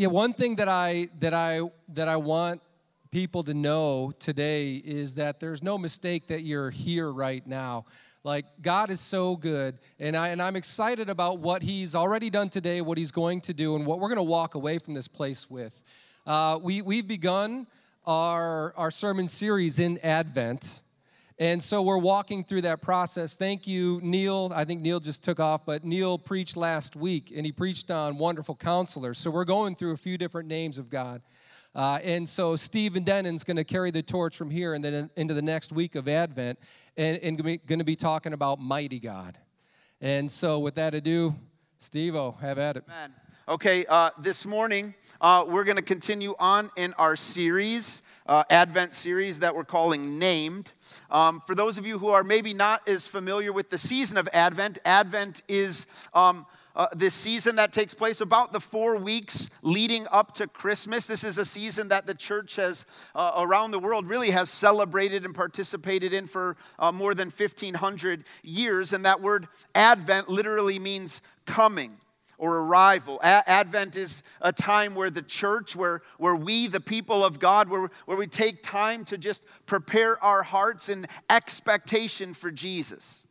Yeah, one thing that I that I that I want people to know today is that there's no mistake that you're here right now. Like God is so good, and I and I'm excited about what He's already done today, what He's going to do, and what we're going to walk away from this place with. Uh, we we've begun our our sermon series in Advent. And so we're walking through that process. Thank you, Neil. I think Neil just took off, but Neil preached last week and he preached on wonderful counselors. So we're going through a few different names of God. Uh, and so Stephen Dennon's going to carry the torch from here and then into the next week of Advent and, and going to be talking about mighty God. And so with that ado, Steve, O, have at it. Amen. Okay, uh, this morning uh, we're going to continue on in our series, uh, Advent series that we're calling Named. Um, for those of you who are maybe not as familiar with the season of Advent, Advent is um, uh, this season that takes place about the four weeks leading up to Christmas. This is a season that the church has uh, around the world really has celebrated and participated in for uh, more than 1,500 years. And that word Advent literally means coming or arrival. A- Advent is a time where the church, where, where we, the people of God, where, where we take time to just prepare our hearts in expectation for Jesus.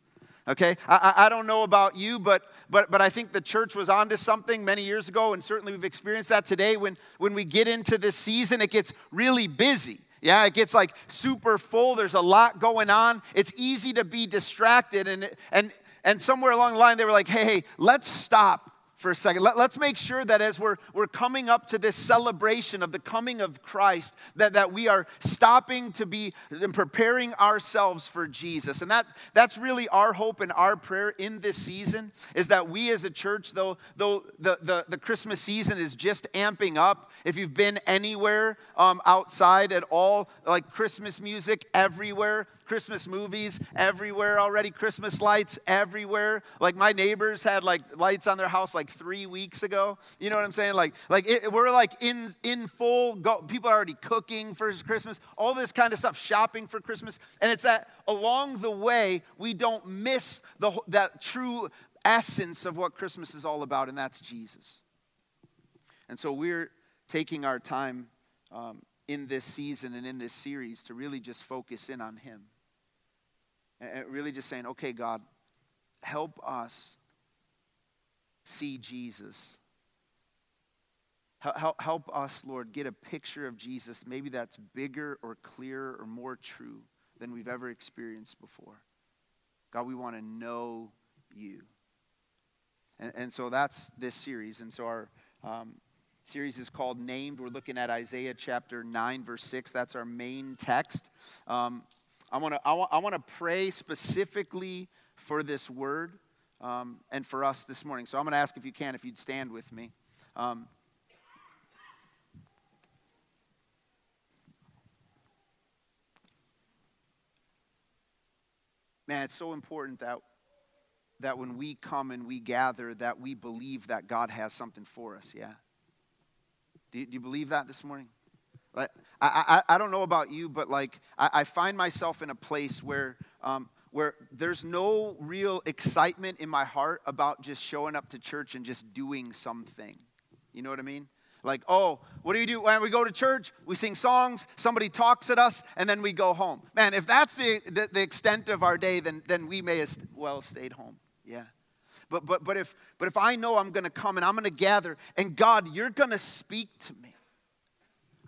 Okay, I, I don't know about you, but, but, but I think the church was onto something many years ago, and certainly we've experienced that today. When, when we get into this season, it gets really busy. Yeah, it gets like super full. There's a lot going on. It's easy to be distracted. And, and, and somewhere along the line, they were like, hey, hey, let's stop for a second. Let, us make sure that as we're, we're coming up to this celebration of the coming of Christ, that, that we are stopping to be and preparing ourselves for Jesus. And that, that's really our hope and our prayer in this season is that we as a church, though, though the, the, the Christmas season is just amping up, if you've been anywhere um, outside at all, like Christmas music everywhere, Christmas movies everywhere already, Christmas lights everywhere. Like my neighbors had like lights on their house like three weeks ago. You know what I'm saying? Like, like it, we're like in in full. Go, people are already cooking for Christmas. All this kind of stuff, shopping for Christmas, and it's that along the way we don't miss the that true essence of what Christmas is all about, and that's Jesus. And so we're taking our time um, in this season and in this series to really just focus in on Him. And really just saying, okay, God, help us see Jesus. Help, help us, Lord, get a picture of Jesus, maybe that's bigger or clearer or more true than we've ever experienced before. God, we want to know you. And, and so that's this series. And so our um, series is called Named. We're looking at Isaiah chapter 9, verse 6. That's our main text. Um, I want to I want, I want to pray specifically for this word um, and for us this morning. So I'm going to ask if you can, if you'd stand with me. Um, man, it's so important that that when we come and we gather, that we believe that God has something for us. Yeah. Do you, do you believe that this morning? I, I, I don't know about you, but like I, I find myself in a place where, um, where there's no real excitement in my heart about just showing up to church and just doing something. You know what I mean? Like, oh, what do you do when we go to church? We sing songs, somebody talks at us, and then we go home. Man, if that's the, the, the extent of our day, then, then we may as well have stayed home. Yeah. But, but, but, if, but if I know I'm going to come and I'm going to gather, and God, you're going to speak to me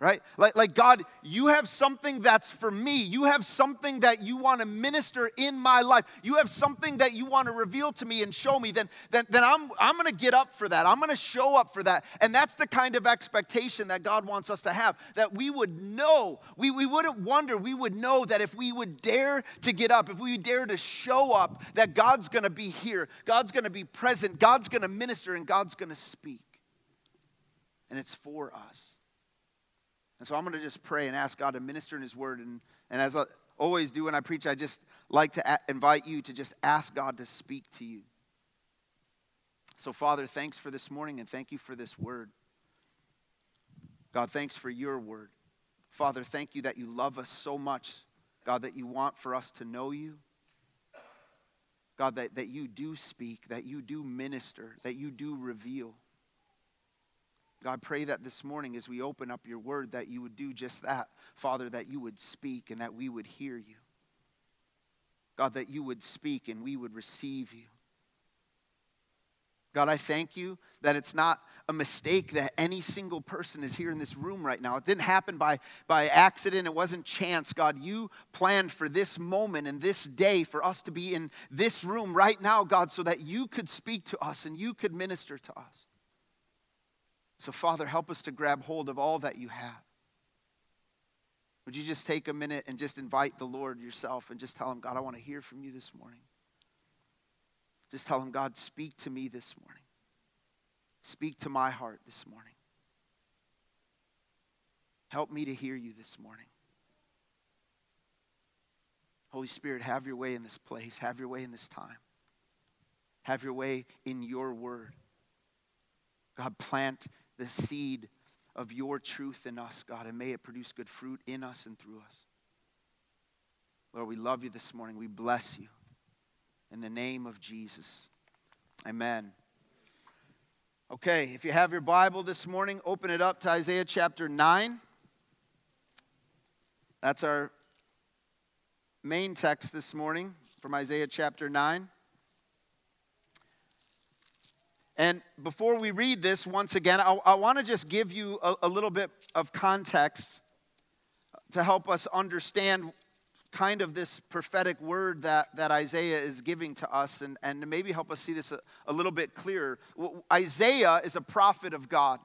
right? Like, like, God, you have something that's for me. You have something that you want to minister in my life. You have something that you want to reveal to me and show me. Then, then, then I'm, I'm going to get up for that. I'm going to show up for that. And that's the kind of expectation that God wants us to have that we would know, we, we wouldn't wonder, we would know that if we would dare to get up, if we dare to show up, that God's going to be here, God's going to be present, God's going to minister, and God's going to speak. And it's for us. And so I'm going to just pray and ask God to minister in His Word. And, and as I always do when I preach, I just like to a- invite you to just ask God to speak to you. So, Father, thanks for this morning and thank you for this Word. God, thanks for your Word. Father, thank you that you love us so much. God, that you want for us to know you. God, that, that you do speak, that you do minister, that you do reveal. God, pray that this morning as we open up your word that you would do just that. Father, that you would speak and that we would hear you. God, that you would speak and we would receive you. God, I thank you that it's not a mistake that any single person is here in this room right now. It didn't happen by, by accident, it wasn't chance. God, you planned for this moment and this day for us to be in this room right now, God, so that you could speak to us and you could minister to us. So, Father, help us to grab hold of all that you have. Would you just take a minute and just invite the Lord yourself and just tell him, God, I want to hear from you this morning. Just tell him, God, speak to me this morning. Speak to my heart this morning. Help me to hear you this morning. Holy Spirit, have your way in this place. Have your way in this time. Have your way in your word. God, plant the seed of your truth in us, God, and may it produce good fruit in us and through us. Lord, we love you this morning. We bless you. In the name of Jesus. Amen. Okay, if you have your Bible this morning, open it up to Isaiah chapter 9. That's our main text this morning from Isaiah chapter 9. And before we read this, once again, I, I want to just give you a, a little bit of context to help us understand kind of this prophetic word that, that Isaiah is giving to us and, and maybe help us see this a, a little bit clearer. Isaiah is a prophet of God.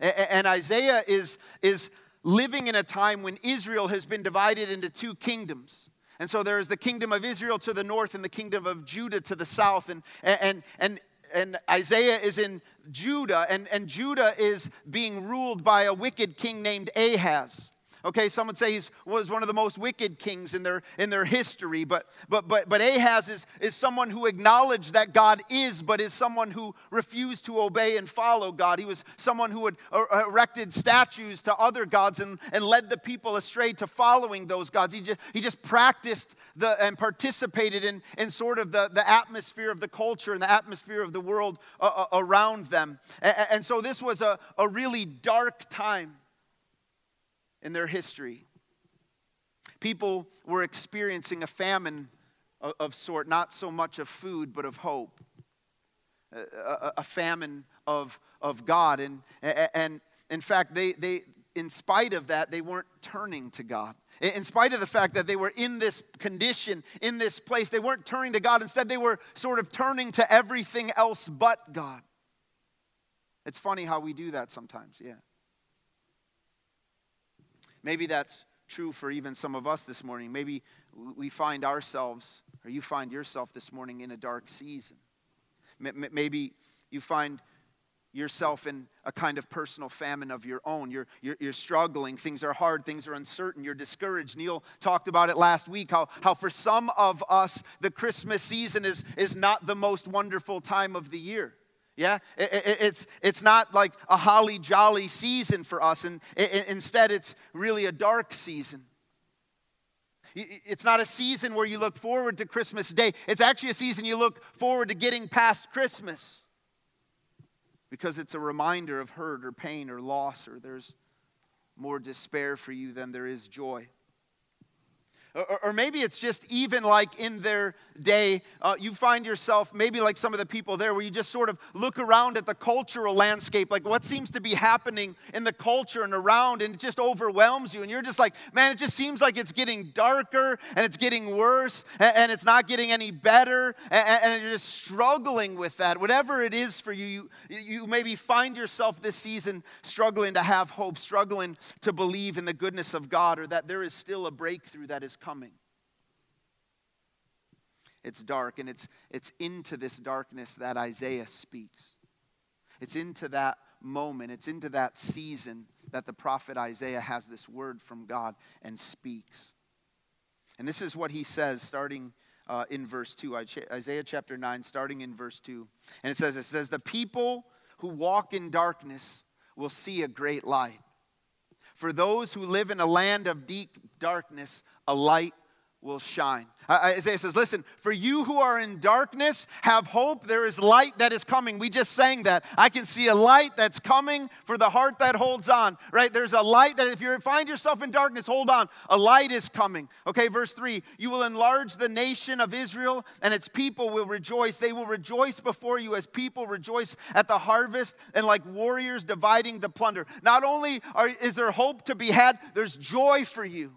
And Isaiah is, is living in a time when Israel has been divided into two kingdoms. And so there is the kingdom of Israel to the north and the kingdom of Judah to the south. And, and, and, and Isaiah is in Judah, and, and Judah is being ruled by a wicked king named Ahaz. Okay, some would say he was one of the most wicked kings in their, in their history, but, but, but, but Ahaz is, is someone who acknowledged that God is, but is someone who refused to obey and follow God. He was someone who had er, erected statues to other gods and, and led the people astray to following those gods. He just, he just practiced the, and participated in, in sort of the, the atmosphere of the culture and the atmosphere of the world uh, uh around them. And, and so this was a, a really dark time in their history. People were experiencing a famine of, of sort, not so much of food, but of hope. A, a, a famine of, of God. And, and in fact, they, they, in spite of that, they weren't turning to God. In spite of the fact that they were in this condition, in this place, they weren't turning to God. Instead, they were sort of turning to everything else but God. It's funny how we do that sometimes, yeah. Maybe that's true for even some of us this morning. Maybe we find ourselves, or you find yourself this morning in a dark season. Maybe you find yourself in a kind of personal famine of your own. You're, you're, you're, struggling. Things are hard. Things are uncertain. You're discouraged. Neil talked about it last week how, how for some of us, the Christmas season is, is not the most wonderful time of the year. Yeah, it's, it's not like a holly jolly season for us, and instead, it's really a dark season. It's not a season where you look forward to Christmas Day. It's actually a season you look forward to getting past Christmas because it's a reminder of hurt or pain or loss, or there's more despair for you than there is joy. Or, maybe it's just even like in their day, uh, you find yourself maybe like some of the people there where you just sort of look around at the cultural landscape, like what seems to be happening in the culture and around, and it just overwhelms you. And you're just like, man, it just seems like it's getting darker and it's getting worse and, and it's not getting any better. And, and, you're just struggling with that. Whatever it is for you, you, you maybe find yourself this season struggling to have hope, struggling to believe in the goodness of God, or that there is still a breakthrough that is coming. It's dark, and it's, it's into this darkness that Isaiah speaks. It's into that moment, it's into that season that the prophet Isaiah has this word from God and speaks. And this is what he says starting uh, in verse 2, Isaiah chapter 9, starting in verse 2. And it says, It says, The people who walk in darkness will see a great light. For those who live in a land of deep darkness, a light will shine. Isaiah says, Listen, for you who are in darkness, have hope. There is light that is coming. We just sang that. I can see a light that's coming for the heart that holds on, right? There's a light that if you find yourself in darkness, hold on. A light is coming. Okay, verse 3 You will enlarge the nation of Israel, and its people will rejoice. They will rejoice before you as people rejoice at the harvest and like warriors dividing the plunder. Not only are, is there hope to be had, there's joy for you.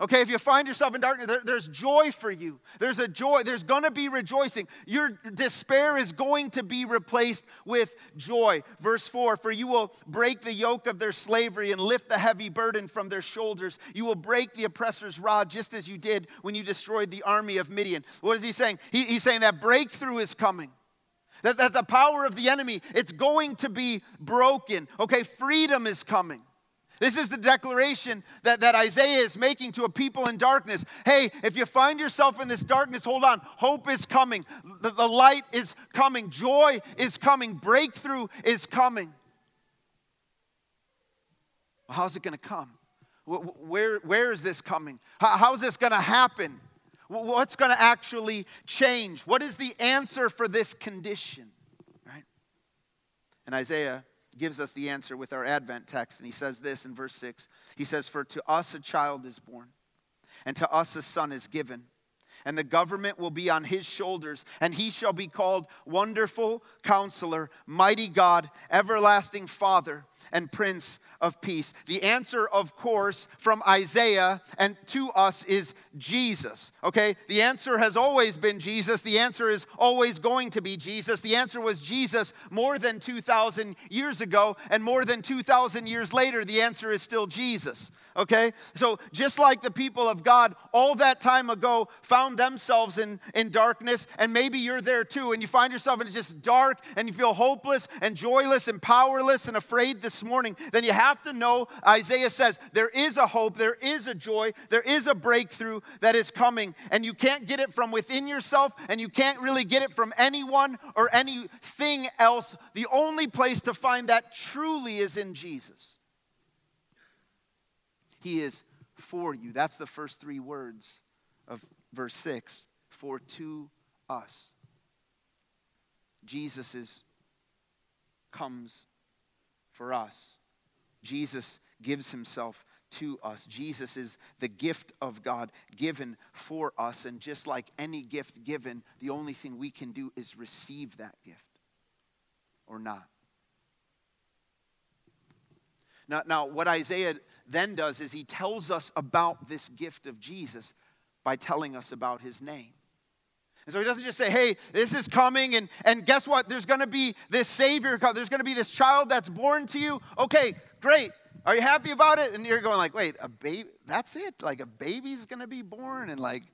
Okay, if you find yourself in darkness, there, there's joy for you. There's a joy. There's going to be rejoicing. Your despair is going to be replaced with joy. Verse 4 For you will break the yoke of their slavery and lift the heavy burden from their shoulders. You will break the oppressor's rod just as you did when you destroyed the army of Midian. What is he saying? He, he's saying that breakthrough is coming. That, that the power of the enemy, it's going to be broken. Okay, freedom is coming. This is the declaration that, that Isaiah is making to a people in darkness. Hey, if you find yourself in this darkness, hold on. Hope is coming. The, the light is coming. Joy is coming. Breakthrough is coming. Well, how's it going to come? Where, where is this coming? How, how's this going to happen? What's going to actually change? What is the answer for this condition? Right? And Isaiah gives us the answer with our Advent text. And he says this in verse 6 He says, For to us a child is born, and to us a son is given. And the government will be on his shoulders, and he shall be called Wonderful Counselor, Mighty God, Everlasting Father, and Prince of peace? The answer, of course, from Isaiah and to us is Jesus. Okay? The answer has always been Jesus. The answer is always going to be Jesus. The answer was Jesus more than 2,000 years ago, and more than 2,000 years later, the answer is still Jesus. Okay? So, just like the people of God all that time ago found themselves in, in darkness, and maybe you're there too, and you find yourself in just dark, and you feel hopeless and joyless and powerless and afraid this morning, then you have to know, Isaiah says, there is a hope, there is a joy, there is a breakthrough that is coming. And you can't get it from within yourself, and you can't really get it from anyone or anything else. The only place to find that truly is in Jesus. He is for you. That's the first three words of verse 6 for to us. Jesus is comes for us. Jesus gives himself to us. Jesus is the gift of God given for us. And just like any gift given, the only thing we can do is receive that gift or not. Now, now, what Isaiah then does is he tells us about this gift of Jesus by telling us about his name. And so he doesn't just say, hey, this is coming, and, and guess what? There's going to be this Savior, there's going to be this child that's born to you. Okay, great. Are you happy about it? And you're going like, wait, a baby? That's it? Like a baby's going to be born? And like,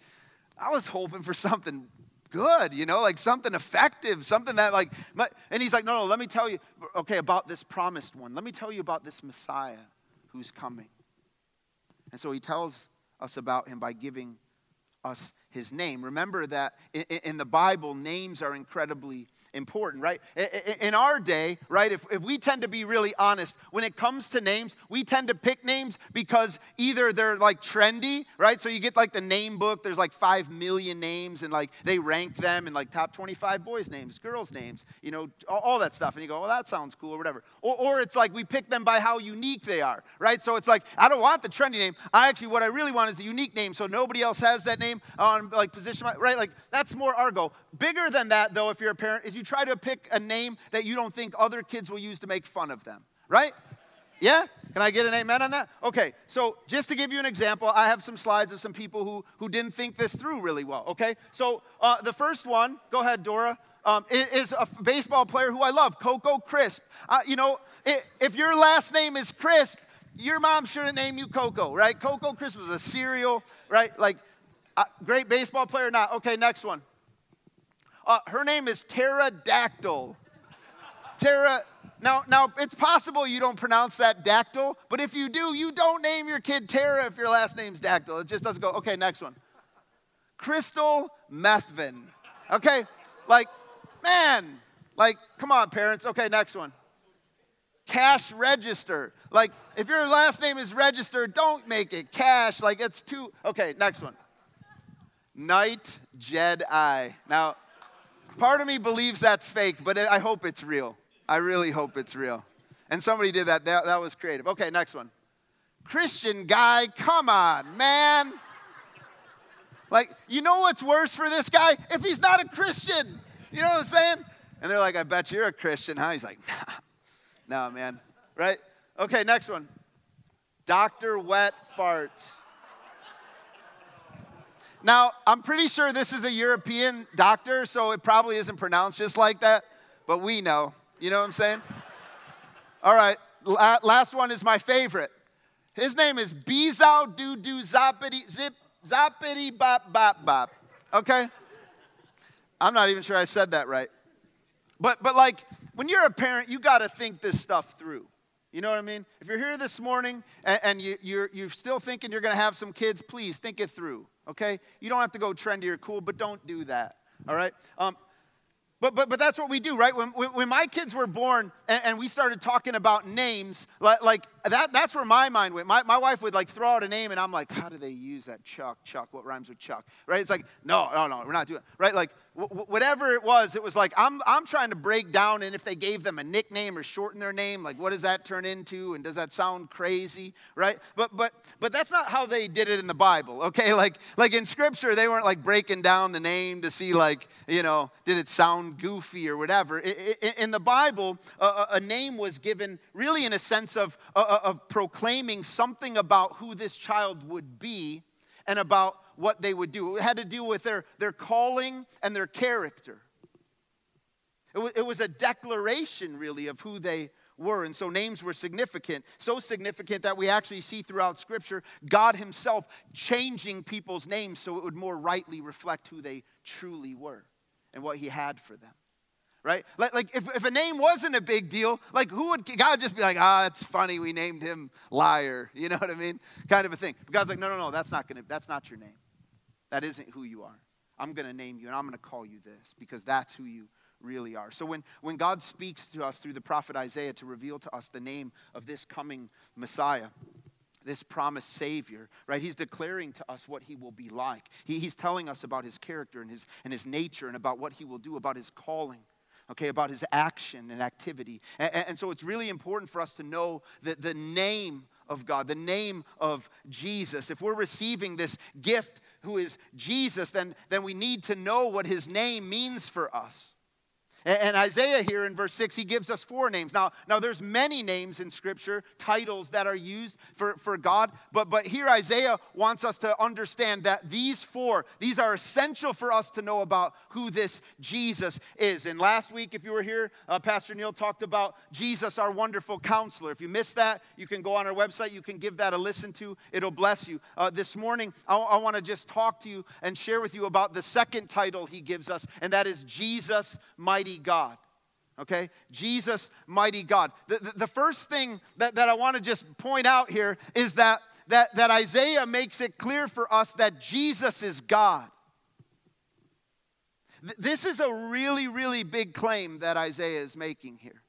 I was hoping for something good, you know, like something effective, something that like, and he's like, no, no, let me tell you, okay, about this promised one. Let me tell you about this Messiah who's coming. And so he tells us about him by giving us his name. Remember that in the Bible, names are incredibly important, right? In our day, right, if, if we tend to be really honest, when it comes to names, we tend to pick names because either they're like trendy, right? So you get like the name book, there's like five million names, and like they rank them in like top 25 boys' names, girls' names, you know, all, that stuff. And you go, well, that sounds cool or whatever. Or, or it's like we pick them by how unique they are, right? So it's like, I don't want the trendy name. I actually, what I really want is the unique name so nobody else has that name on like position, right? Like that's more Argo. Bigger than that, though, if you're a parent, is you try to pick a name that you don't think other kids will use to make fun of them, right? Yeah? Can I get an amen on that? Okay, so just to give you an example, I have some slides of some people who, who didn't think this through really well, okay? So uh, the first one, go ahead, Dora, um, is a baseball player who I love, Coco Crisp. Uh, you know, if your last name is Crisp, your mom shouldn't name you Coco, right? Coco Crisp was a cereal, right? Like, uh, great baseball player, or not. Okay, next one. Uh, her name is Pterodactyl. Tara, now, now it's possible you don't pronounce that dactyl, but if you do, you don't name your kid Tara if your last name's Dactyl. It just doesn't go. Okay, next one. Crystal Methvin. Okay, like, man, like, come on, parents. Okay, next one. Cash register. Like, if your last name is register, don't make it cash. Like, it's too. Okay, next one. Night Jedi. Now, part of me believes that's fake, but I hope it's real. I really hope it's real. And somebody did that. That, that was creative. Okay, next one. Christian guy, come on, man. Like, you know what's worse for this guy? If he's not a Christian. You know what I'm saying? And they're like, I bet you're a Christian, huh? He's like, nah, nah, man. Right? Okay, next one. Dr. Wet Farts. Now, I'm pretty sure this is a European doctor, so it probably isn't pronounced just like that, but we know. You know what I'm saying? All right, last one is my favorite. His name is Bizao Doo Doo Zappity Zip Zappity Bop Bop Bop. Okay? I'm not even sure I said that right. But, but like, when you're a parent, you got to think this stuff through. You know what I mean? If you're here this morning and, and you, you're, you're still thinking you're going to have some kids, please think it through, okay? You don't have to go trendy or cool, but don't do that, all right? Um, but, but, but that's what we do, right? When, when my kids were born and, and we started talking about names, like, like, that, that's where my mind went. My, my wife would like throw out a name and I'm like, how do they use that? Chuck, Chuck, what rhymes with Chuck, right? It's like, no, no, no, we're not doing it, right? Like, whatever it was, it was like, I'm, I'm trying to break down, and if they gave them a nickname or shorten their name, like, what does that turn into? And does that sound crazy, right? But, but, but that's not how they did it in the Bible, okay? Like, like in Scripture, they weren't like breaking down the name to see, like, you know, did it sound goofy or whatever. In the Bible, a, a name was given really in a sense of, of proclaiming something about who this child would be and about what they would do. It had to do with their, their calling and their character. It was, it was a declaration, really, of who they were. And so names were significant, so significant that we actually see throughout Scripture God Himself changing people's names so it would more rightly reflect who they truly were and what He had for them right? Like, like if, if a name wasn't a big deal, like who would God just be like, ah, it's funny, we named him liar, you know what I mean? Kind of a thing. But God's like, no, no, no, that's not gonna, that's not your name. That isn't who you are. I'm gonna name you and I'm gonna call you this because that's who you really are. So when, when God speaks to us through the prophet Isaiah to reveal to us the name of this coming Messiah, this promised Savior, right? He's declaring to us what he will be like. He, he's telling us about his character and his, and his nature and about what he will do, about his calling okay, about his action and activity. And, and, so it's really important for us to know that the name of God, the name of Jesus. If we're receiving this gift who is Jesus, then, then we need to know what his name means for us. And Isaiah here in verse 6, he gives us four names. Now, now there's many names in Scripture, titles that are used for, for God, but, but here Isaiah wants us to understand that these four, these are essential for us to know about who this Jesus is. And last week, if you were here, uh, Pastor Neil talked about Jesus, our wonderful counselor. If you missed that, you can go on our website, you can give that a listen to, it'll bless you. Uh, this morning, I, I want to just talk to you and share with you about the second title he gives us, and that is Jesus, Mighty God. Okay? Jesus, mighty God. The, the, the first thing that, that I want to just point out here is that, that, that Isaiah makes it clear for us that Jesus is God. This is a really, really big claim that Isaiah is making here.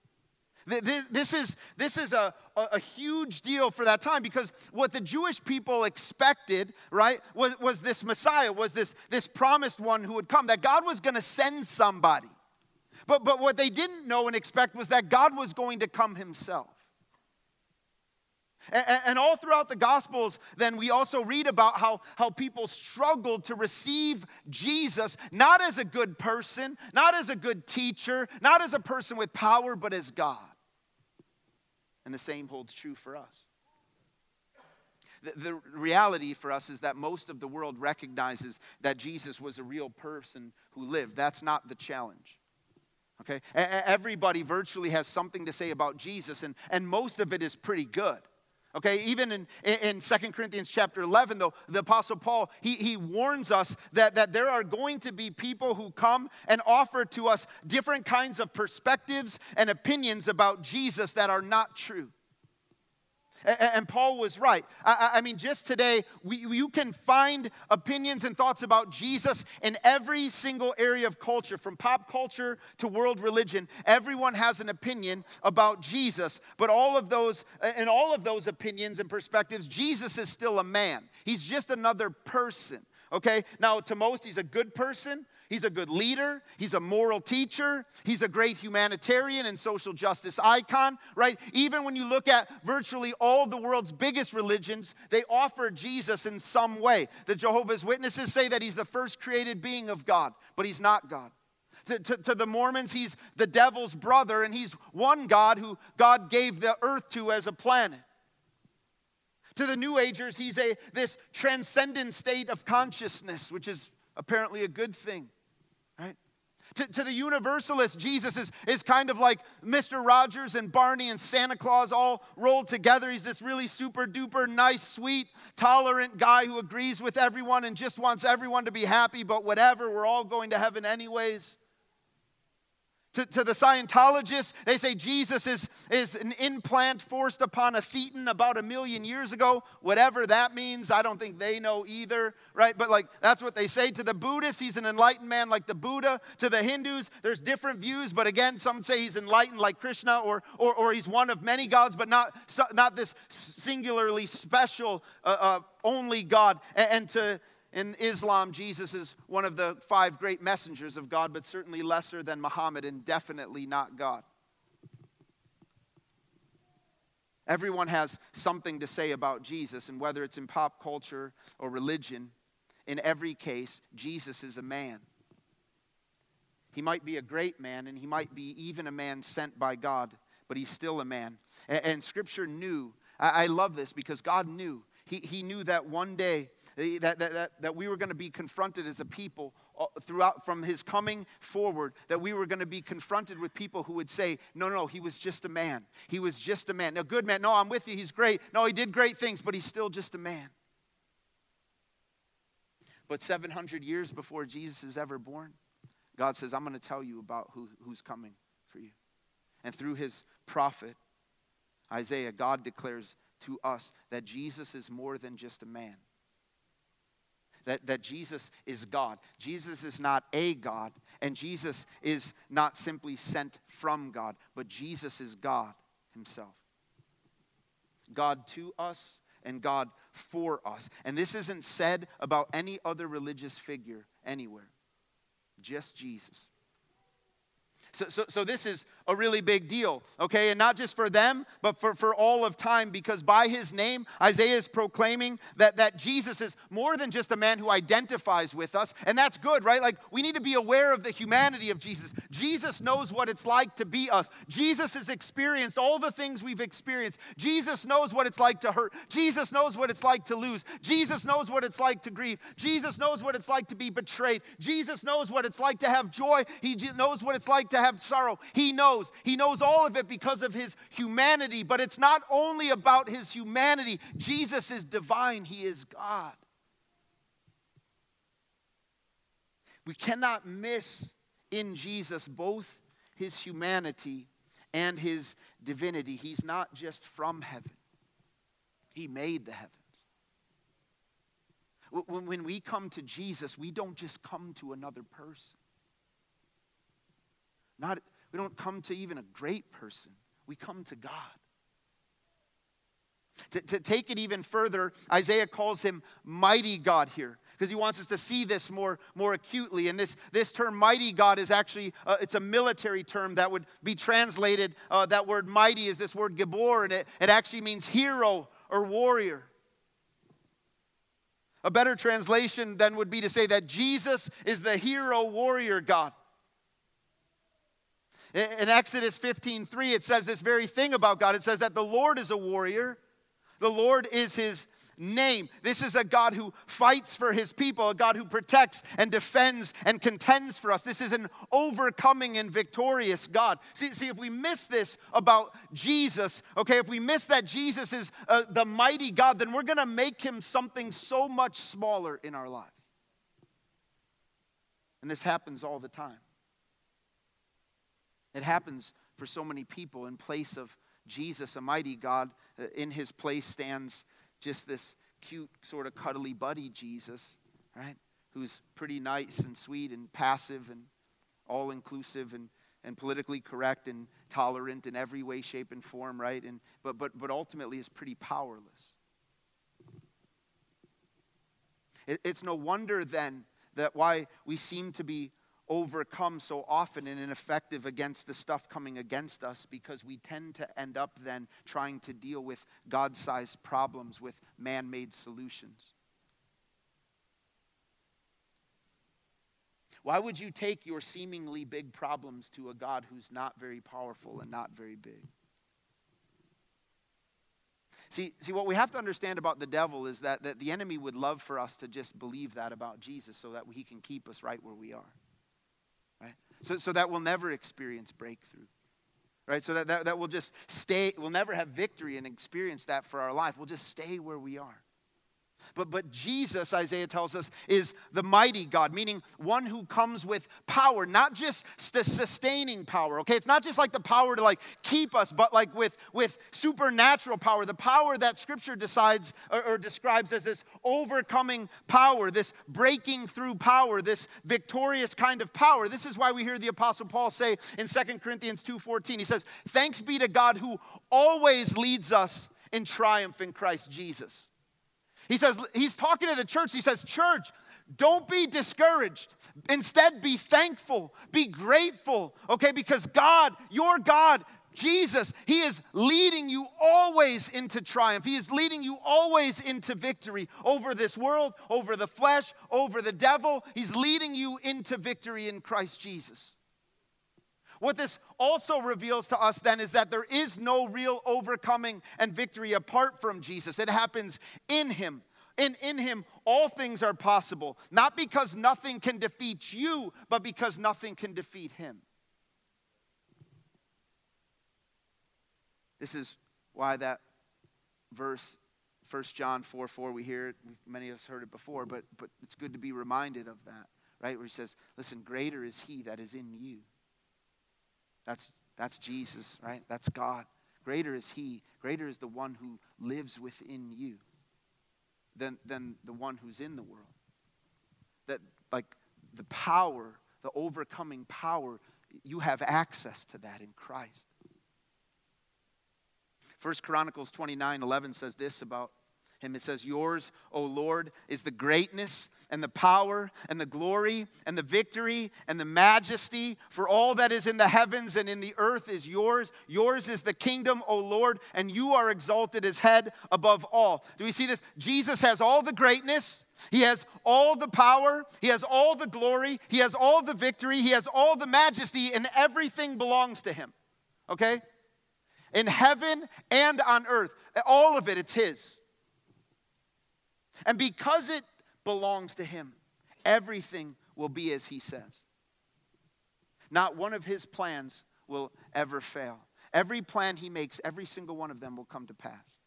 This, this is, this is a, a, a, huge deal for that time because what the Jewish people expected, right, was, was this Messiah, was this, this promised one who would come, that God was going to send somebody. But, but what they didn't know and expect was that God was going to come himself. And, and, all throughout the Gospels, then we also read about how, how people struggled to receive Jesus, not as a good person, not as a good teacher, not as a person with power, but as God. And the same holds true for us. The, the reality for us is that most of the world recognizes that Jesus was a real person who lived. That's not the challenge. Okay? Everybody virtually has something to say about Jesus, and, and most of it is pretty good. Okay, even in, in 2 Corinthians chapter 11, though, the Apostle Paul, he, he warns us that, that there are going to be people who come and offer to us different kinds of perspectives and opinions about Jesus that are not true. And Paul was right. I mean, just today, you can find opinions and thoughts about Jesus in every single area of culture, from pop culture to world religion. Everyone has an opinion about Jesus. But all of those, in all of those opinions and perspectives, Jesus is still a man. He's just another person Okay? Now, to most, he's a good person. He's a good leader. He's a moral teacher. He's a great humanitarian and social justice icon, right? Even when you look at virtually all the world's biggest religions, they offer Jesus in some way. The Jehovah's Witnesses say that he's the first created being of God, but he's not God. To, to, to, the Mormons, he's the devil's brother, and he's one God who God gave the earth to as a planet. To the New Agers, he's a, this transcendent state of consciousness, which is apparently a good thing. To, to the universalist, Jesus is, is kind of like Mr. Rogers and Barney and Santa Claus all rolled together. He's this really super duper nice, sweet, tolerant guy who agrees with everyone and just wants everyone to be happy, but whatever, we're all going to heaven anyways. To, to, the Scientologists, they say Jesus is, is an implant forced upon a thetan about a million years ago. Whatever that means, I don't think they know either, right? But like, that's what they say. To the Buddhists, he's an enlightened man like the Buddha. To the Hindus, there's different views, but again, some say he's enlightened like Krishna or, or, or he's one of many gods, but not, not this singularly special, uh, uh, only God. And, and to in Islam, Jesus is one of the five great messengers of God, but certainly lesser than Muhammad and definitely not God. Everyone has something to say about Jesus, and whether it's in pop culture or religion, in every case, Jesus is a man. He might be a great man, and he might be even a man sent by God, but he's still a man. And, and Scripture knew, I, I love this because God knew. He, he knew that one day that, that, that, that we were going to be confronted as a people uh, throughout from his coming forward that we were going to be confronted with people who would say no no he was just a man. He was just a man. Now good man no i'm with you he's great. No he did great things but he's still just a man. But 700 years before jesus is ever born god says i'm going to tell you about who, who's coming for you. And through his prophet isaiah god declares to us that jesus is more than just a man that, that Jesus is God. Jesus is not a God, and Jesus is not simply sent from God, but Jesus is God Himself. God to us and God for us. And this isn't said about any other religious figure anywhere, just Jesus. So, so, so, this is a really big deal, okay? And not just for them, but for, for all of time, because by his name, Isaiah is proclaiming that, that Jesus is more than just a man who identifies with us. And that's good, right? Like, we need to be aware of the humanity of Jesus. Jesus knows what it's like to be us. Jesus has experienced all the things we've experienced. Jesus knows what it's like to hurt. Jesus knows what it's like to lose. Jesus knows what it's like to grieve. Jesus knows what it's like to be betrayed. Jesus knows what it's like to have joy. He knows what it's like to have sorrow. He knows knows. He knows all of it because of his humanity, but it's not only about his humanity. Jesus is divine, he is God. We cannot miss in Jesus both his humanity and his divinity. He's not just from heaven, he made the heavens. When we come to Jesus, we don't just come to another person. Not, we don't come to even a great person, we come to God. To, to take it even further, Isaiah calls him mighty God here because he wants us to see this more, more acutely. And this, this term mighty God is actually, uh, it's a military term that would be translated, uh, that word mighty is this word gibor, and it, it actually means hero or warrior. A better translation then would be to say that Jesus is the hero warrior God. In Exodus 15 3, it says this very thing about God. It says that the Lord is a warrior, the Lord is his name. This is a God who fights for his people, a God who protects and defends and contends for us. This is an overcoming and victorious God. See, see if we miss this about Jesus, okay, if we miss that Jesus is uh, the mighty God, then we're going to make him something so much smaller in our lives. And this happens all the time. It happens for so many people. In place of Jesus, a mighty God, uh, in his place stands just this cute, sort of cuddly buddy Jesus, right? Who's pretty nice and sweet and passive and all inclusive and, and politically correct and tolerant in every way, shape, and form, right? And, but, but, but ultimately is pretty powerless. It's no wonder then that why we seem to be overcome so often and ineffective against the stuff coming against us because we tend to end up then trying to deal with God sized problems with man made solutions. Why would you take your seemingly big problems to a God who's not very powerful and not very big? See, see, what we have to understand about the devil is that, that the enemy would love for us to just believe that about Jesus so that he can keep us right where we are. So, so that we'll never experience breakthrough. Right? So that, that, that we'll just stay, we'll never have victory and experience that for our life. We'll just stay where we are. But, but Jesus, Isaiah tells us, is the mighty God, meaning one who comes with power, not just sustaining power, okay? It's not just like the power to like keep us, but like with, with supernatural power, the power that Scripture decides or, or describes as this overcoming power, this breaking through power, this victorious kind of power. This is why we hear the Apostle Paul say in 2 Corinthians 2.14, he says, Thanks be to God who always leads us in triumph in Christ Jesus. He says, he's talking to the church. He says, Church, don't be discouraged. Instead, be thankful, be grateful, okay? Because God, your God, Jesus, He is leading you always into triumph. He is leading you always into victory over this world, over the flesh, over the devil. He's leading you into victory in Christ Jesus. What this also reveals to us then is that there is no real overcoming and victory apart from Jesus. It happens in Him. And in Him, all things are possible, not because nothing can defeat you, but because nothing can defeat Him. This is why that verse, 1 John 4 4, we hear it, many of us heard it before, but, but it's good to be reminded of that, right? Where he says, Listen, greater is He that is in you that's, that's Jesus, right? That's God. Greater is He. Greater is the one who lives within you than, than the one who's in the world. That, like, the power, the overcoming power, you have access to that in Christ. First Chronicles 29 11 says this about him. It says, Yours, O Lord, is the greatness and the power and the glory and the victory and the majesty, for all that is in the heavens and in the earth is yours. Yours is the kingdom, O Lord, and you are exalted as head above all. Do we see this? Jesus has all the greatness. He has all the power, he has all the glory, he has all the victory, he has all the majesty, and everything belongs to him. Okay? In heaven and on earth, all of it, it's his. And because it belongs to him, everything will be as he says. Not one of his plans will ever fail. Every plan he makes, every single one of them will come to pass.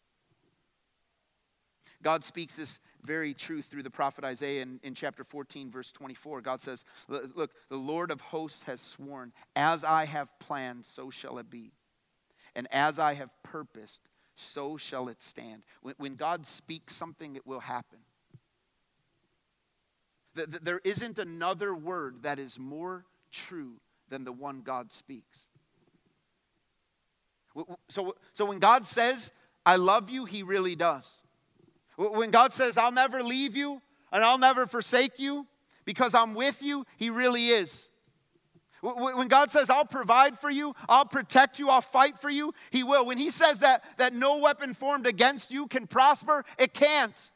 God speaks this very truth through the prophet Isaiah in, in chapter 14, verse 24. God says, Look, the Lord of hosts has sworn, as I have planned, so shall it be. And as I have purposed, so shall it stand. When, when God speaks something, it will happen. There isn't another word that is more true than the one God speaks. So, so when God says, I love you, He really does. When God says, I'll never leave you and I'll never forsake you because I'm with you, He really is. When God says, I'll provide for you, I'll protect you, I'll fight for you, He will. When He says that, that no weapon formed against you can prosper, it can't.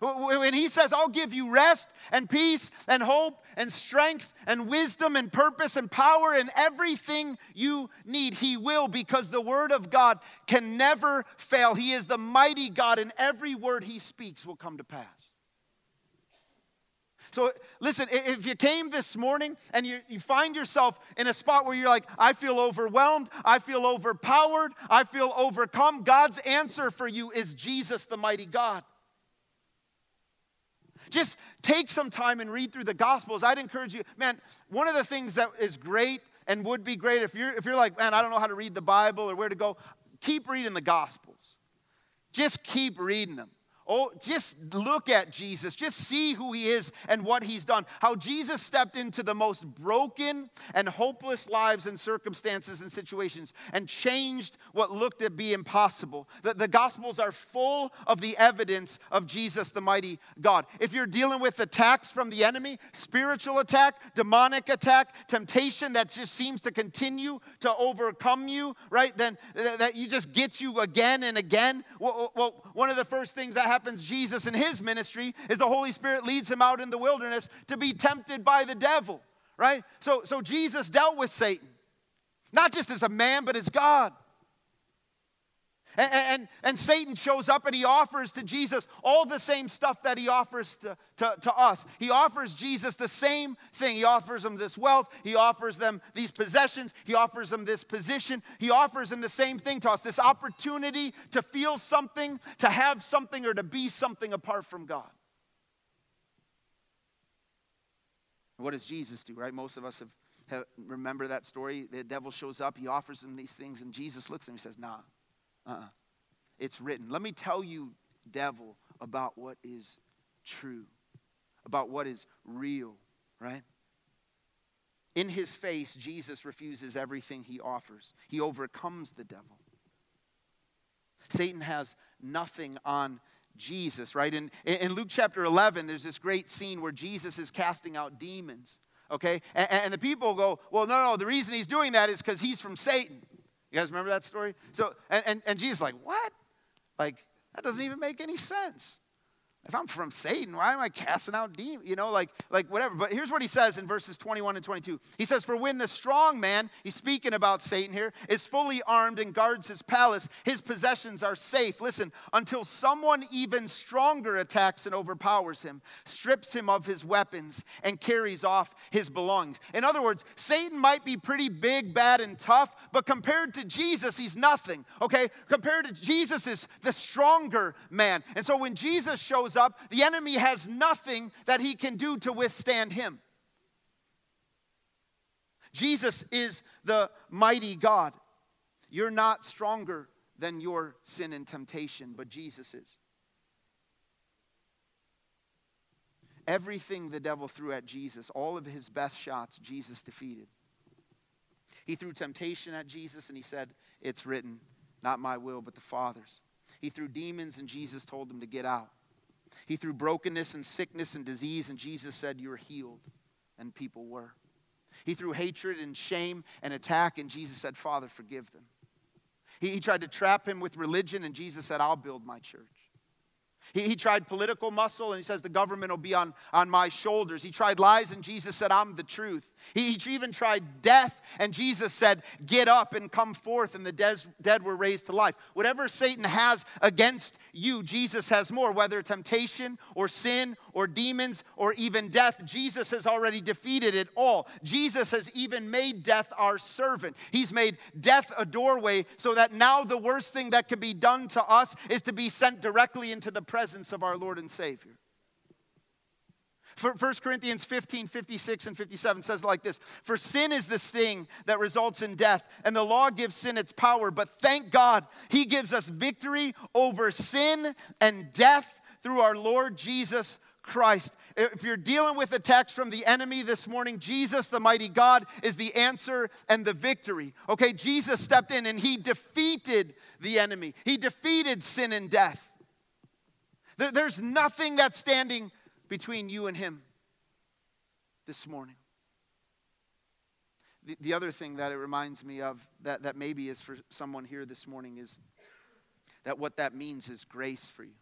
When He says, I'll give you rest and peace and hope and strength and wisdom and purpose and power and everything you need, He will because the Word of God can never fail. He is the mighty God, and every word He speaks will come to pass. So, listen, if you came this morning and you, you find yourself in a spot where you're like, I feel overwhelmed, I feel overpowered, I feel overcome, God's answer for you is Jesus, the mighty God. Just take some time and read through the Gospels. I'd encourage you, man, one of the things that is great and would be great if you're, if you're like, man, I don't know how to read the Bible or where to go, keep reading the Gospels. Just keep reading them Oh, just look at Jesus. Just see who he is and what he's done. How Jesus stepped into the most broken and hopeless lives and circumstances and situations and changed what looked to be impossible. The, the Gospels are full of the evidence of Jesus, the mighty God. If you're dealing with attacks from the enemy, spiritual attack, demonic attack, temptation that just seems to continue to overcome you, right? Then that you just gets you again and again. Well, well one of the first things that happens happens, Jesus in his ministry is the Holy Spirit leads him out in the wilderness to be tempted by the devil, right? So, so Jesus dealt with Satan, not just as a man, but as God. And, and, and, Satan shows up and he offers to Jesus all the same stuff that he offers to, to, to, us. He offers Jesus the same thing. He offers him this wealth. He offers them these possessions. He offers them this position. He offers them the same thing to us this opportunity to feel something, to have something, or to be something apart from God. What does Jesus do, right? Most of us have, have remember that story. The devil shows up, he offers them these things, and Jesus looks at him and says, Nah, uh-uh. It's written. Let me tell you, devil, about what is true, about what is real, right? In his face, Jesus refuses everything he offers. He overcomes the devil. Satan has nothing on Jesus, right? In, in Luke chapter 11, there's this great scene where Jesus is casting out demons, okay? And, and the people go, well, no, no, the reason he's doing that is because he's from Satan. You guys remember that story? So, and, and, and Jesus like, what? Like, that doesn't even make any sense. If I'm from Satan, why am I casting out demons? You know, like, like whatever. But here's what he says in verses 21 and 22. He says, For when the strong man, he's speaking about Satan here, is fully armed and guards his palace, his possessions are safe. Listen, until someone even stronger attacks and overpowers him, strips him of his weapons, and carries off his belongings. In other words, Satan might be pretty big, bad, and tough, but compared to Jesus, he's nothing. Okay? Compared to Jesus is the stronger man. And so when Jesus shows up, the enemy has nothing that he can do to withstand him. Jesus is the mighty God. You're not stronger than your sin and temptation, but Jesus is. Everything the devil threw at Jesus, all of his best shots, Jesus defeated. He threw temptation at Jesus and he said, It's written, not my will, but the Father's. He threw demons and Jesus told them to get out. He threw brokenness and sickness and disease, and Jesus said, You're healed. And people were. He threw hatred and shame and attack, and Jesus said, Father, forgive them. He, he tried to trap him with religion, and Jesus said, I'll build my church. He, he tried political muscle, and he says, The government will be on, on my shoulders. He tried lies, and Jesus said, I'm the truth. He, he even tried death, and Jesus said, Get up and come forth, and the des- dead were raised to life. Whatever Satan has against you, Jesus has more, whether temptation or sin or demons or even death. Jesus has already defeated it all. Jesus has even made death our servant. He's made death a doorway so that now the worst thing that can be done to us is to be sent directly into the presence of our Lord and Savior. 1 Corinthians 15, 56 and 57 says like this For sin is the sting that results in death, and the law gives sin its power. But thank God, He gives us victory over sin and death through our Lord Jesus Christ. If you're dealing with attacks from the enemy this morning, Jesus, the mighty God, is the answer and the victory. Okay, Jesus stepped in and He defeated the enemy, He defeated sin and death. There's nothing that's standing between you and Him this morning. The, the other thing that it reminds me of that, that maybe is for someone here this morning is that what that means is grace for you.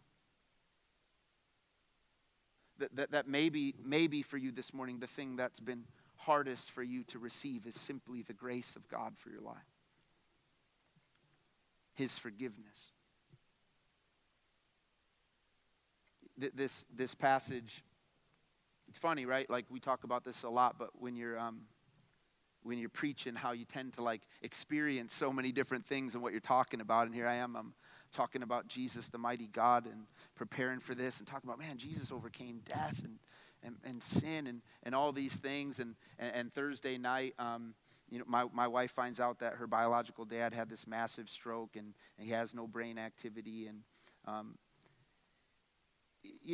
That, that, that maybe, maybe for you this morning, the thing that's been hardest for you to receive is simply the grace of God for your life, His forgiveness. This, this passage, it's funny, right? Like we talk about this a lot, but when you're, um, when you're preaching, how you tend to like experience so many different things and what you're talking about. And here I am, I'm talking about Jesus, the mighty God, and preparing for this and talking about, man, Jesus overcame death and, and, and sin and, and all these things. And, and, and Thursday night, um, you know, my, my wife finds out that her biological dad had this massive stroke and, and he has no brain activity. And um,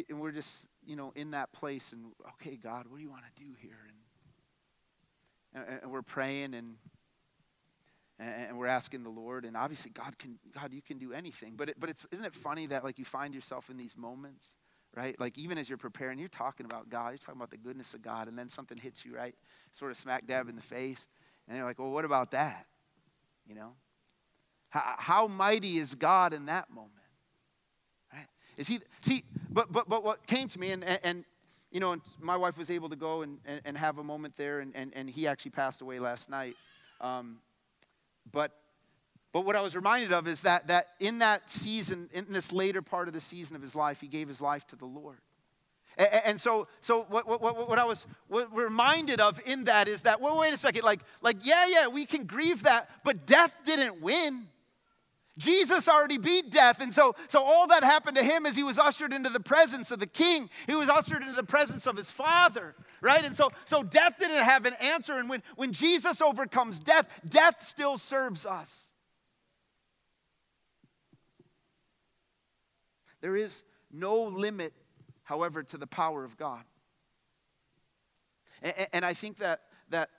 and we're just, you know, in that place and, okay, God, what do you want to do here? And, and we're praying and, and we're asking the Lord, and obviously God can, God, you can do anything. But, it, but it's, isn't it funny that like you find yourself in these moments, right? Like even as you're preparing, you're talking about God, you're talking about the goodness of God, and then something hits you, right? Sort of smack dab in the face. And you're like, well, what about that? You know? How, how mighty is God in that moment? Right? Is he, see, but, but, but what came to me, and, and, and you know, my wife was able to go and, and, and have a moment there, and, and, and he actually passed away last night. Um, but but what I was reminded of is that, that in that season, in this later part of the season of his life, he gave his life to the Lord. And, and so, so what, what, what, I was reminded of in that is that, well, wait a second, like, like, yeah, yeah, we can grieve that, but death didn't win. Jesus already beat death. And so, so all that happened to him is he was ushered into the presence of the king. He was ushered into the presence of his father, right? And so, so death didn't have an answer. And when, when Jesus overcomes death, death still serves us. There is no limit, however, to the power of God. And, and I think that, that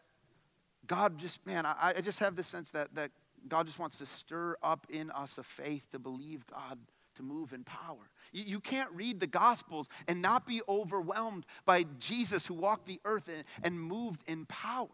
God just, man, I, I just have this sense that, that God just wants to stir up in us a faith to believe God to move in power. You, you can't read the Gospels and not be overwhelmed by Jesus who walked the earth and, and moved in power.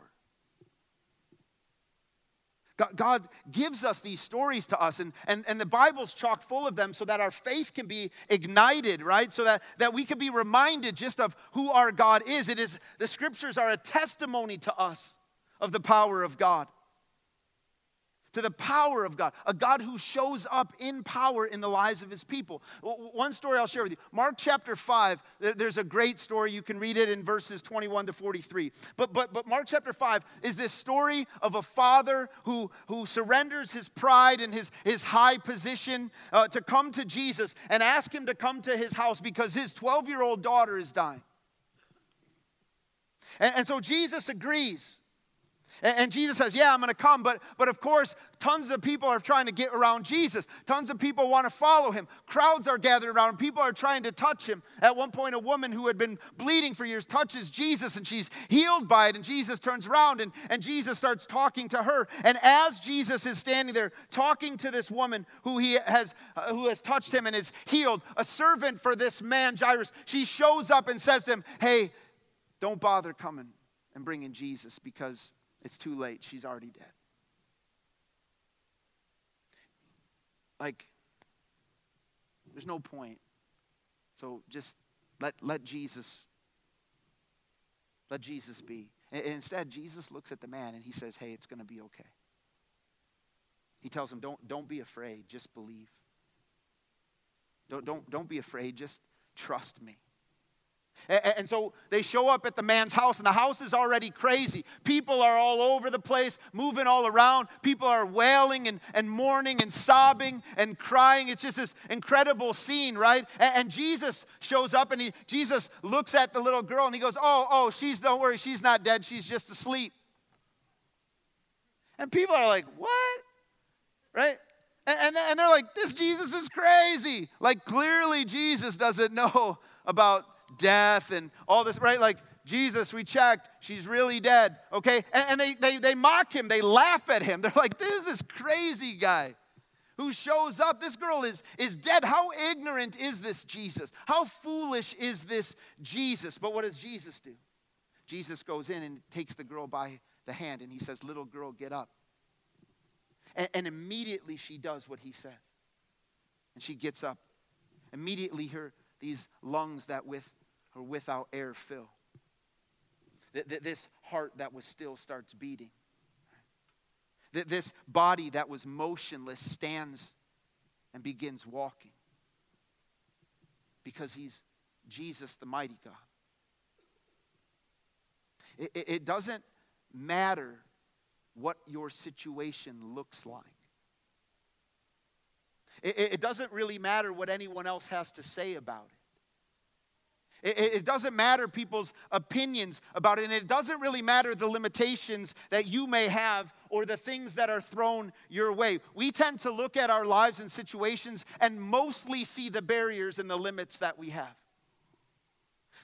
God, God gives us these stories to us, and, and, and the Bible's chock full of them so that our faith can be ignited, right? So that, that we can be reminded just of who our God is. It is the scriptures are a testimony to us of the power of God to the power of God, a God who shows up in power in the lives of his people. One story I'll share with you. Mark chapter 5, there's a great story. You can read it in verses 21 to 43. But, but, but Mark chapter 5 is this story of a father who, who surrenders his pride and his, his high position uh, to come to Jesus and ask him to come to his house because his 12 year old daughter is dying. And, and so Jesus agrees. And, Jesus says, Yeah, I'm going to come. But, but of course, tons of people are trying to get around Jesus. Tons of people want to follow him. Crowds are gathered around him. People are trying to touch him. At one point, a woman who had been bleeding for years touches Jesus and she's healed by it. And Jesus turns around and, and Jesus starts talking to her. And as Jesus is standing there talking to this woman who, he has, uh, who has touched him and is healed, a servant for this man, Jairus, she shows up and says to him, Hey, don't bother coming and bringing Jesus because it's too late. She's already dead. Like, there's no point. So just let, let Jesus, let Jesus be. And instead, Jesus looks at the man and he says, Hey, it's going to be okay. He tells him, Don't, don't be afraid, just believe. Don't, don't, don't be afraid, just trust me. And so they show up at the man's house, and the house is already crazy. People are all over the place, moving all around. People are wailing and, and mourning and sobbing and crying. It's just this incredible scene, right? And, and Jesus shows up, and he, Jesus looks at the little girl, and he goes, Oh, oh, she's, don't worry, she's not dead, she's just asleep. And people are like, What? Right? And, and, they're like, This Jesus is crazy. Like, clearly, Jesus doesn't know about death and all this, right? Like, Jesus, we checked, she's really dead, okay? And, and they, they, they mock him, they laugh at him. They're like, this is this crazy guy who shows up. This girl is, is dead. How ignorant is this Jesus? How foolish is this Jesus? But what does Jesus do? Jesus goes in and takes the girl by the hand and he says, Little girl, get up. And, and immediately she does what he says. And she gets up. Immediately, her, these lungs that with or without air fill. That this heart that was still starts beating. That this body that was motionless stands and begins walking because he's Jesus, the mighty God. It, doesn't matter what your situation looks like. It doesn't really matter what anyone else has to say about it. It, it, doesn't matter people's opinions about it, and it doesn't really matter the limitations that you may have or the things that are thrown your way. We tend to look at our lives and situations and mostly see the barriers and the limits that we have.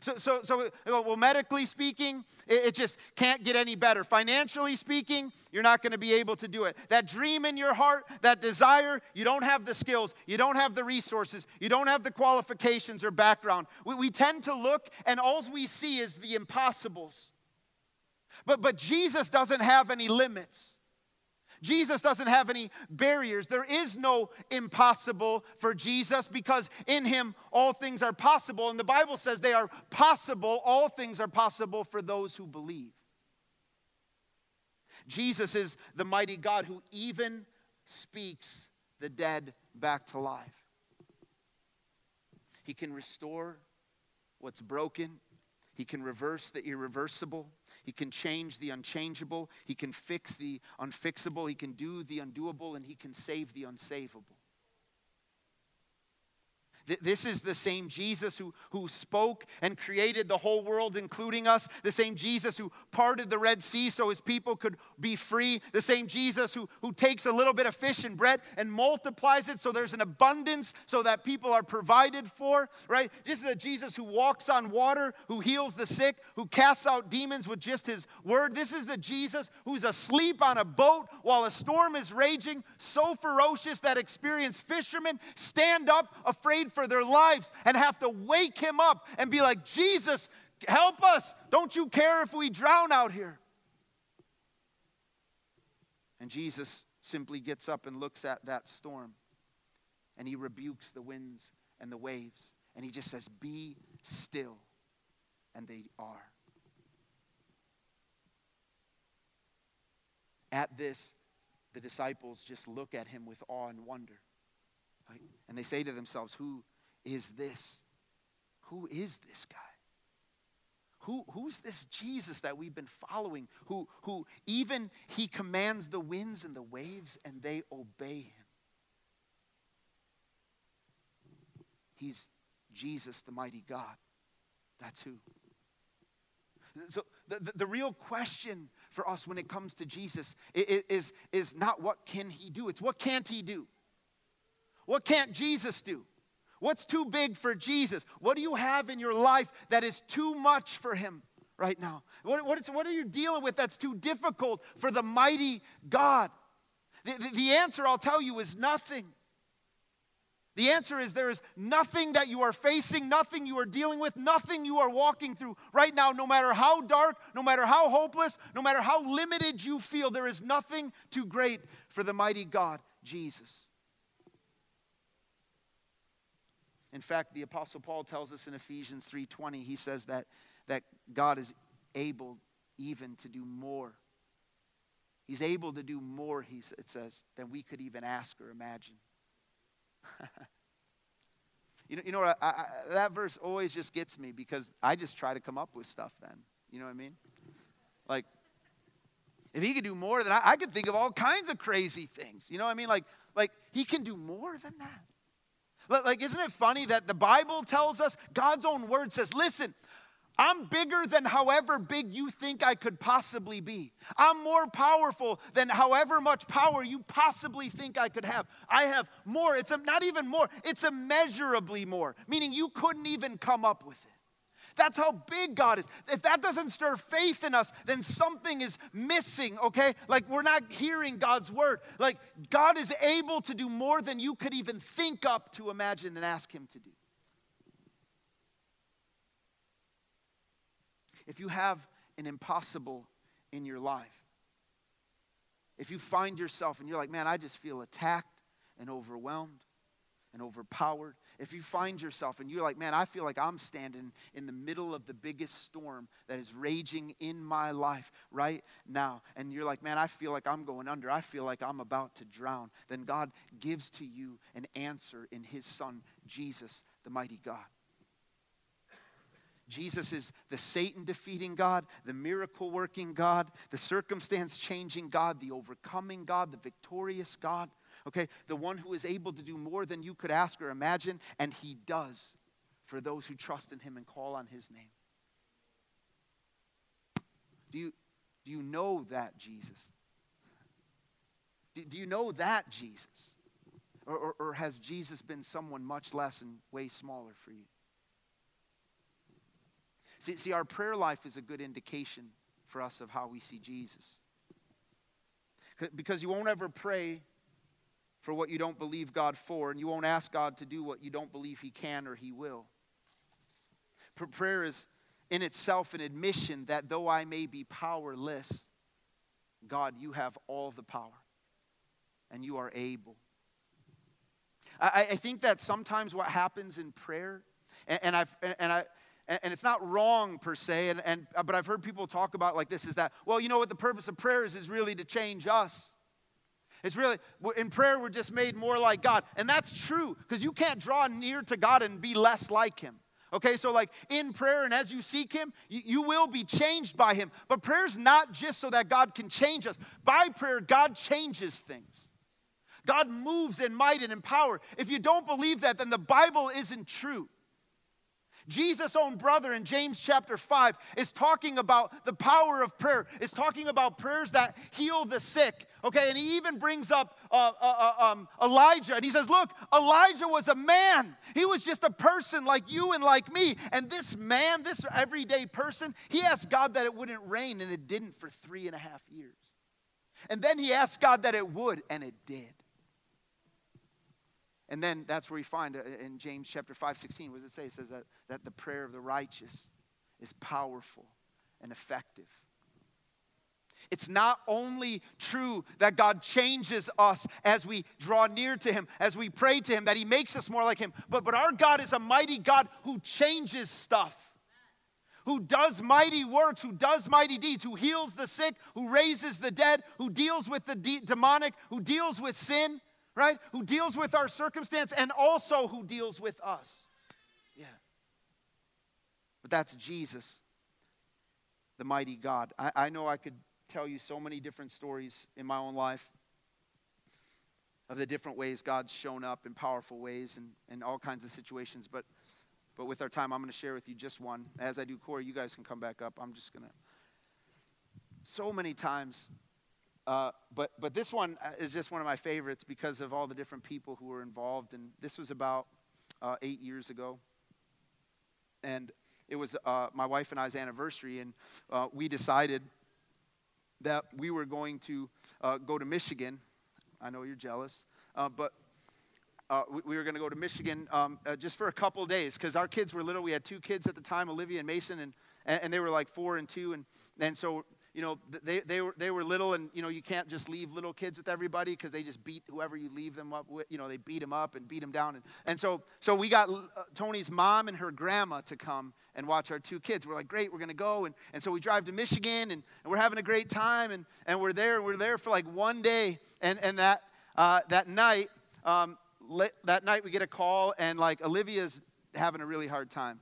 So, so, so well, medically speaking, it, it just can't get any better. Financially speaking, you're not going to be able to do it. That dream in your heart, that desire, you don't have the skills, you don't have the resources, you don't have the qualifications or background. We, we tend to look, and all we see is the impossibles. But, but Jesus doesn't have any limits. Jesus doesn't have any barriers. There is no impossible for Jesus because in him all things are possible. And the Bible says they are possible, all things are possible for those who believe. Jesus is the mighty God who even speaks the dead back to life. He can restore what's broken, He can reverse the irreversible. He can change the unchangeable. He can fix the unfixable. He can do the undoable, and He can save the unsavable. This is the same Jesus who, who spoke and created the whole world, including us. The same Jesus who parted the Red Sea so his people could be free. The same Jesus who, who takes a little bit of fish and bread and multiplies it so there's an abundance so that people are provided for, right? This is the Jesus who walks on water, who heals the sick, who casts out demons with just his word. This is the Jesus who's asleep on a boat while a storm is raging, so ferocious that experienced fishermen stand up afraid for their lives and have to wake him up and be like, Jesus, help us. Don't you care if we drown out here? And Jesus simply gets up and looks at that storm and he rebukes the winds and the waves and he just says, Be still. And they are. At this, the disciples just look at him with awe and wonder. Right? And they say to themselves, Who is this? Who is this guy? Who, who's this Jesus that we've been following? Who, who even he commands the winds and the waves and they obey him. He's Jesus, the mighty God. That's who. So the, the, the, real question for us when it comes to Jesus is, is, is not what can he do, it's what can't he do? What can't Jesus do? What's too big for Jesus? What do you have in your life that is too much for him right now? What, what, is, what are you dealing with that's too difficult for the mighty God? The, the, the answer, I'll tell you, is nothing. The answer is there is nothing that you are facing, nothing you are dealing with, nothing you are walking through right now, no matter how dark, no matter how hopeless, no matter how limited you feel, there is nothing too great for the mighty God, Jesus. In fact, the apostle Paul tells us in Ephesians 3:20, he says that that God is able even to do more. He's able to do more, he, it says, than we could even ask or imagine. you know, you know what? I, I, that verse always just gets me because I just try to come up with stuff then. You know what I mean? Like, if he could do more than I, I could think of all kinds of crazy things. You know what I mean? Like, like he can do more than that. Like, isn't it funny that the Bible tells us, God's own word says, listen, I'm bigger than however big you think I could possibly be. I'm more powerful than however much power you possibly think I could have. I have more. It's not even more, it's immeasurably more, meaning you couldn't even come up with it. That's how big God is. If that doesn't stir faith in us, then something is missing, okay? Like we're not hearing God's word. Like God is able to do more than you could even think up to imagine and ask Him to do. If you have an impossible in your life, if you find yourself and you're like, man, I just feel attacked and overwhelmed and overpowered, if you find yourself and you're like, man, I feel like I'm standing in the middle of the biggest storm that is raging in my life right now, and you're like, man, I feel like I'm going under, I feel like I'm about to drown, then God gives to you an answer in His Son, Jesus, the mighty God. Jesus is the Satan defeating God, the miracle working God, the circumstance changing God, the overcoming God, the victorious God okay? The one who is able to do more than you could ask or imagine, and he does for those who trust in him and call on his name. Do you, do you know that Jesus? Do, do you know that Jesus? Or, or, or has Jesus been someone much less and way smaller for you? See, see, our prayer life is a good indication for us of how we see Jesus. Because you won't ever pray for what you don't believe God for, and you won't ask God to do what you don't believe He can or He will. Prayer is in itself an admission that though I may be powerless, God, you have all the power and you are able. I, I think that sometimes what happens in prayer, and, and I've, and I, and it's not wrong per se, and, and, but I've heard people talk about like this is that, well, you know what the purpose of prayer is, is really to change us. It's really, in prayer, we're just made more like God. And that's true, because you can't draw near to God and be less like Him. Okay, so like in prayer and as you seek Him, you, you will be changed by Him. But prayer is not just so that God can change us. By prayer, God changes things. God moves in might and in power. If you don't believe that, then the Bible isn't true. Jesus' own brother in James chapter 5 is talking about the power of prayer, is talking about prayers that heal the sick. Okay, and he even brings up uh, uh, uh, um, Elijah, and he says, Look, Elijah was a man. He was just a person like you and like me. And this man, this everyday person, he asked God that it wouldn't rain, and it didn't for three and a half years. And then he asked God that it would, and it did. And then that's where we find uh, in James chapter 5, 16, what does it say? It says that, that the prayer of the righteous is powerful and effective. It's not only true that God changes us as we draw near to Him, as we pray to Him, that He makes us more like Him, but, but our God is a mighty God who changes stuff, who does mighty works, who does mighty deeds, who heals the sick, who raises the dead, who deals with the de- demonic, who deals with sin right? Who deals with our circumstance and also who deals with us. Yeah. But that's Jesus, the mighty God. I, I know I could tell you so many different stories in my own life of the different ways God's shown up in powerful ways and, and all kinds of situations. But, but with our time, I'm going to share with you just one. As I do, Corey, you guys can come back up. I'm just going to. So many times uh, but, but this one uh, is just one of my favorites because of all the different people who were involved. And this was about uh, eight years ago. And it was uh, my wife and I's anniversary, and uh, we decided that we were going to uh, go to Michigan. I know you're jealous, uh, but uh, we, we, were going to go to Michigan um, just for a couple days because our kids were little. We had two kids at the time, Olivia and Mason, and, and they were like four and two. And, and so you know, they, they, were, they were little, and, you know, you can't just leave little kids with everybody because they just beat whoever you leave them up with. You know, they beat them up and beat them down. And, and so, so we got uh, Tony's mom and her grandma to come and watch our two kids. We're like, great, we're going to go. And, and so we drive to Michigan, and, and we're having a great time. And, and we're there, we're there for like one day. And, and that, uh, that night, um, that night we get a call, and like Olivia's having a really hard time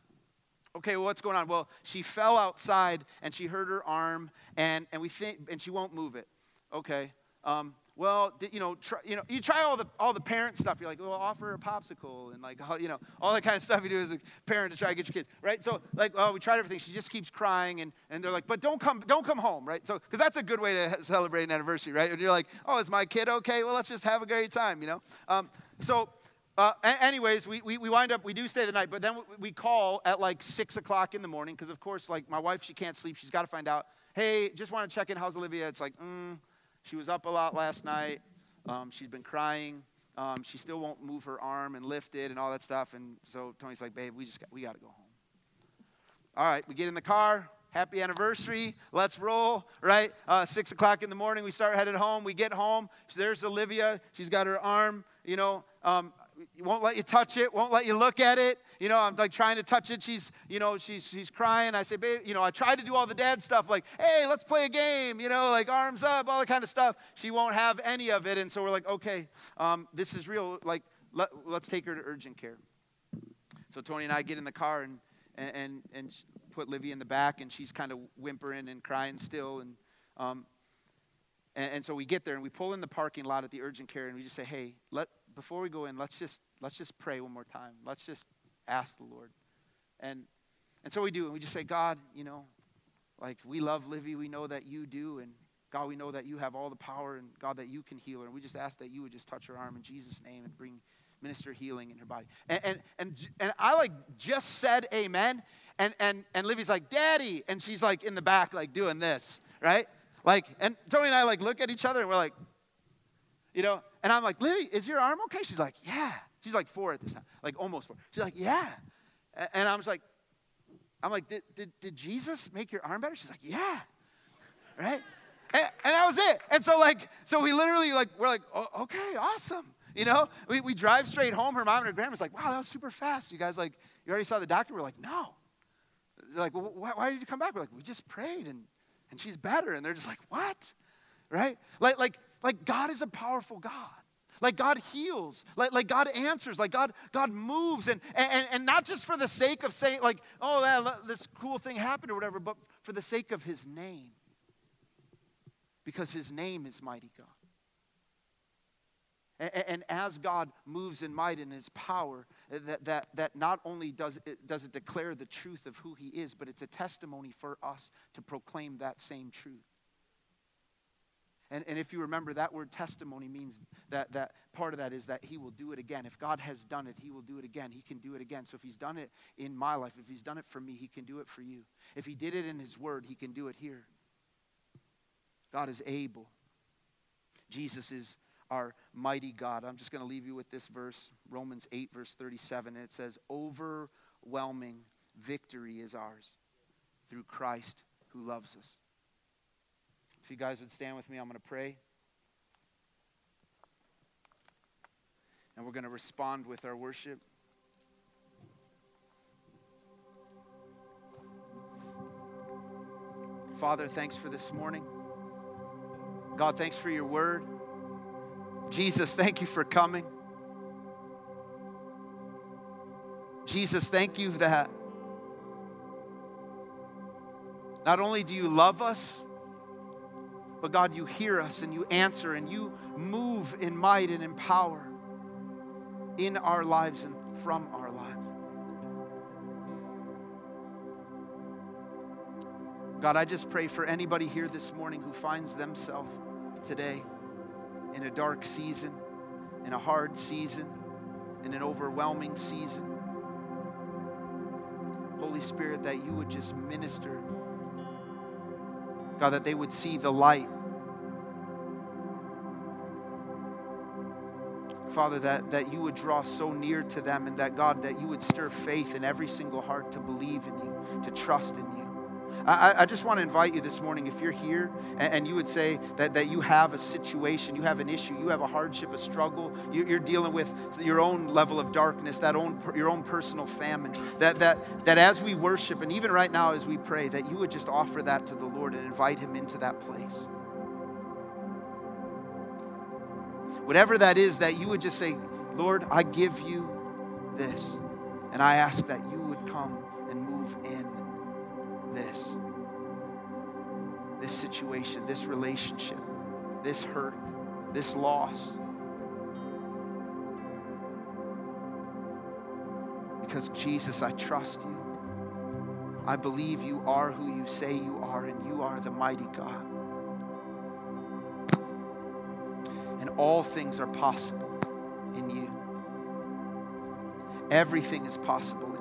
okay, well, what's going on? Well, she fell outside and she hurt her arm, and, and we think, and she won't move it. Okay. Um, well, you know, try, you know, you try all the all the parent stuff. You're like, well, offer a popsicle and like, you know, all that kind of stuff you do as a parent to try to get your kids, right? So, like, oh, we tried everything. She just keeps crying, and, and they're like, but don't come, don't come home, right? So, because that's a good way to celebrate an anniversary, right? And you're like, oh, is my kid okay? Well, let's just have a great time, you know. Um, so uh, anyways, we, we, we, wind up, we do stay the night, but then we call at like 6 o'clock in the morning because, of course, like my wife, she can't sleep. She's got to find out, hey, just want to check in. How's Olivia? It's like, mm, she was up a lot last night. Um, she's been crying. Um, she still won't move her arm and lift it and all that stuff. And so Tony's like, babe, we just got, we got to go home. All right, we get in the car. Happy anniversary. Let's roll, right? Uh, six o'clock in the morning, we start headed home. We get home. There's Olivia. She's got her arm, you know, um, won't let you touch it, won't let you look at it. You know, I'm like trying to touch it. She's, you know, she's she's crying. I say, babe, you know, I try to do all the dad stuff, like, hey, let's play a game, you know, like arms up, all that kind of stuff. She won't have any of it. And so we're like, okay, um, this is real. Like, let, let's take her to urgent care. So Tony and I get in the car and and and put Livy in the back, and she's kind of whimpering and crying still. And um, and, and so we get there and we pull in the parking lot at the urgent care, and we just say, hey, let before we go in, let's just let's just pray one more time. Let's just ask the Lord. And and so we do, and we just say, God, you know, like we love Livy, we know that you do, and God, we know that you have all the power, and God, that you can heal her. And we just ask that you would just touch her arm in Jesus' name and bring minister healing in her body. And and and, and I like just said amen, and, and, and Livy's like, Daddy. And she's like in the back, like doing this, right? Like, and Tony and I like look at each other and we're like, you know, and I'm like, Livy, is your arm okay? She's like, yeah. She's like four at this time, like almost four. She's like, yeah. And I was like, I'm like, did, did, did Jesus make your arm better? She's like, yeah. Right? And, and that was it. And so like, so we literally like, we're like, oh, okay, awesome. You know, we, we drive straight home. Her mom and her grandma's like, wow, that was super fast. You guys like, you already saw the doctor? We're like, no. They're like, well, why, why did you come back? We're like, we just prayed and, and she's better. And they're just like, what? Right? Like, like, like God is a powerful God. Like God heals, like, like God answers, like God, God moves, and, and, and not just for the sake of saying, like, oh, man, this cool thing happened or whatever, but for the sake of his name. Because his name is mighty God. And, and as God moves in might and his power, that, that, that not only does it, does it declare the truth of who he is, but it's a testimony for us to proclaim that same truth. And, and if you remember, that word testimony means that, that part of that is that he will do it again. If God has done it, he will do it again. He can do it again. So if he's done it in my life, if he's done it for me, he can do it for you. If he did it in his word, he can do it here. God is able. Jesus is our mighty God. I'm just going to leave you with this verse, Romans 8, verse 37. And it says, Overwhelming victory is ours through Christ who loves us. If you guys would stand with me, I'm going to pray. And we're going to respond with our worship. Father, thanks for this morning. God, thanks for your word. Jesus, thank you for coming. Jesus, thank you that not only do you love us, but God, you hear us and you answer and you move in might and in power in our lives and from our lives. God, I just pray for anybody here this morning who finds themselves today in a dark season, in a hard season, in an overwhelming season. Holy Spirit, that you would just minister. God, that they would see the light. Father, that, that you would draw so near to them, and that, God, that you would stir faith in every single heart to believe in you, to trust in you. I, I, just want to invite you this morning, if you're here and, and, you would say that, that you have a situation, you have an issue, you have a hardship, a struggle, you, are dealing with your own level of darkness, that own, your own personal famine, that, that, that as we worship, and even right now as we pray, that you would just offer that to the Lord and invite Him into that place. Whatever that is, that you would just say, Lord, I give you this. And I ask that you would come and move in this situation, this relationship, this hurt, this loss. Because, Jesus, I trust you. I believe you are who you say you are, and you are the mighty God. And all things are possible in you. Everything is possible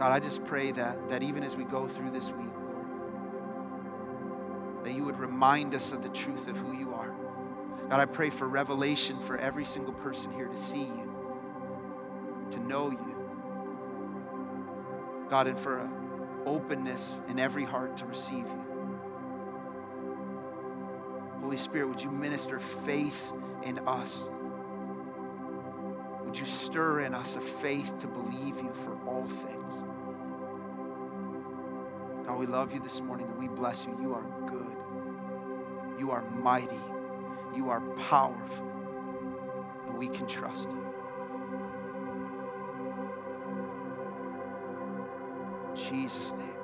God, I just pray that, that even as we go through this week, Lord, that you would remind us of the truth of who you are. God, I pray for revelation for every single person here to see you, to know you. God, and for openness in every heart to receive you. Holy Spirit, would you minister faith in us? Would you stir in us a faith to believe you for all things? God, we love you this morning and we bless you. You are good. You are mighty. You are powerful. And we can trust you. Jesus' name.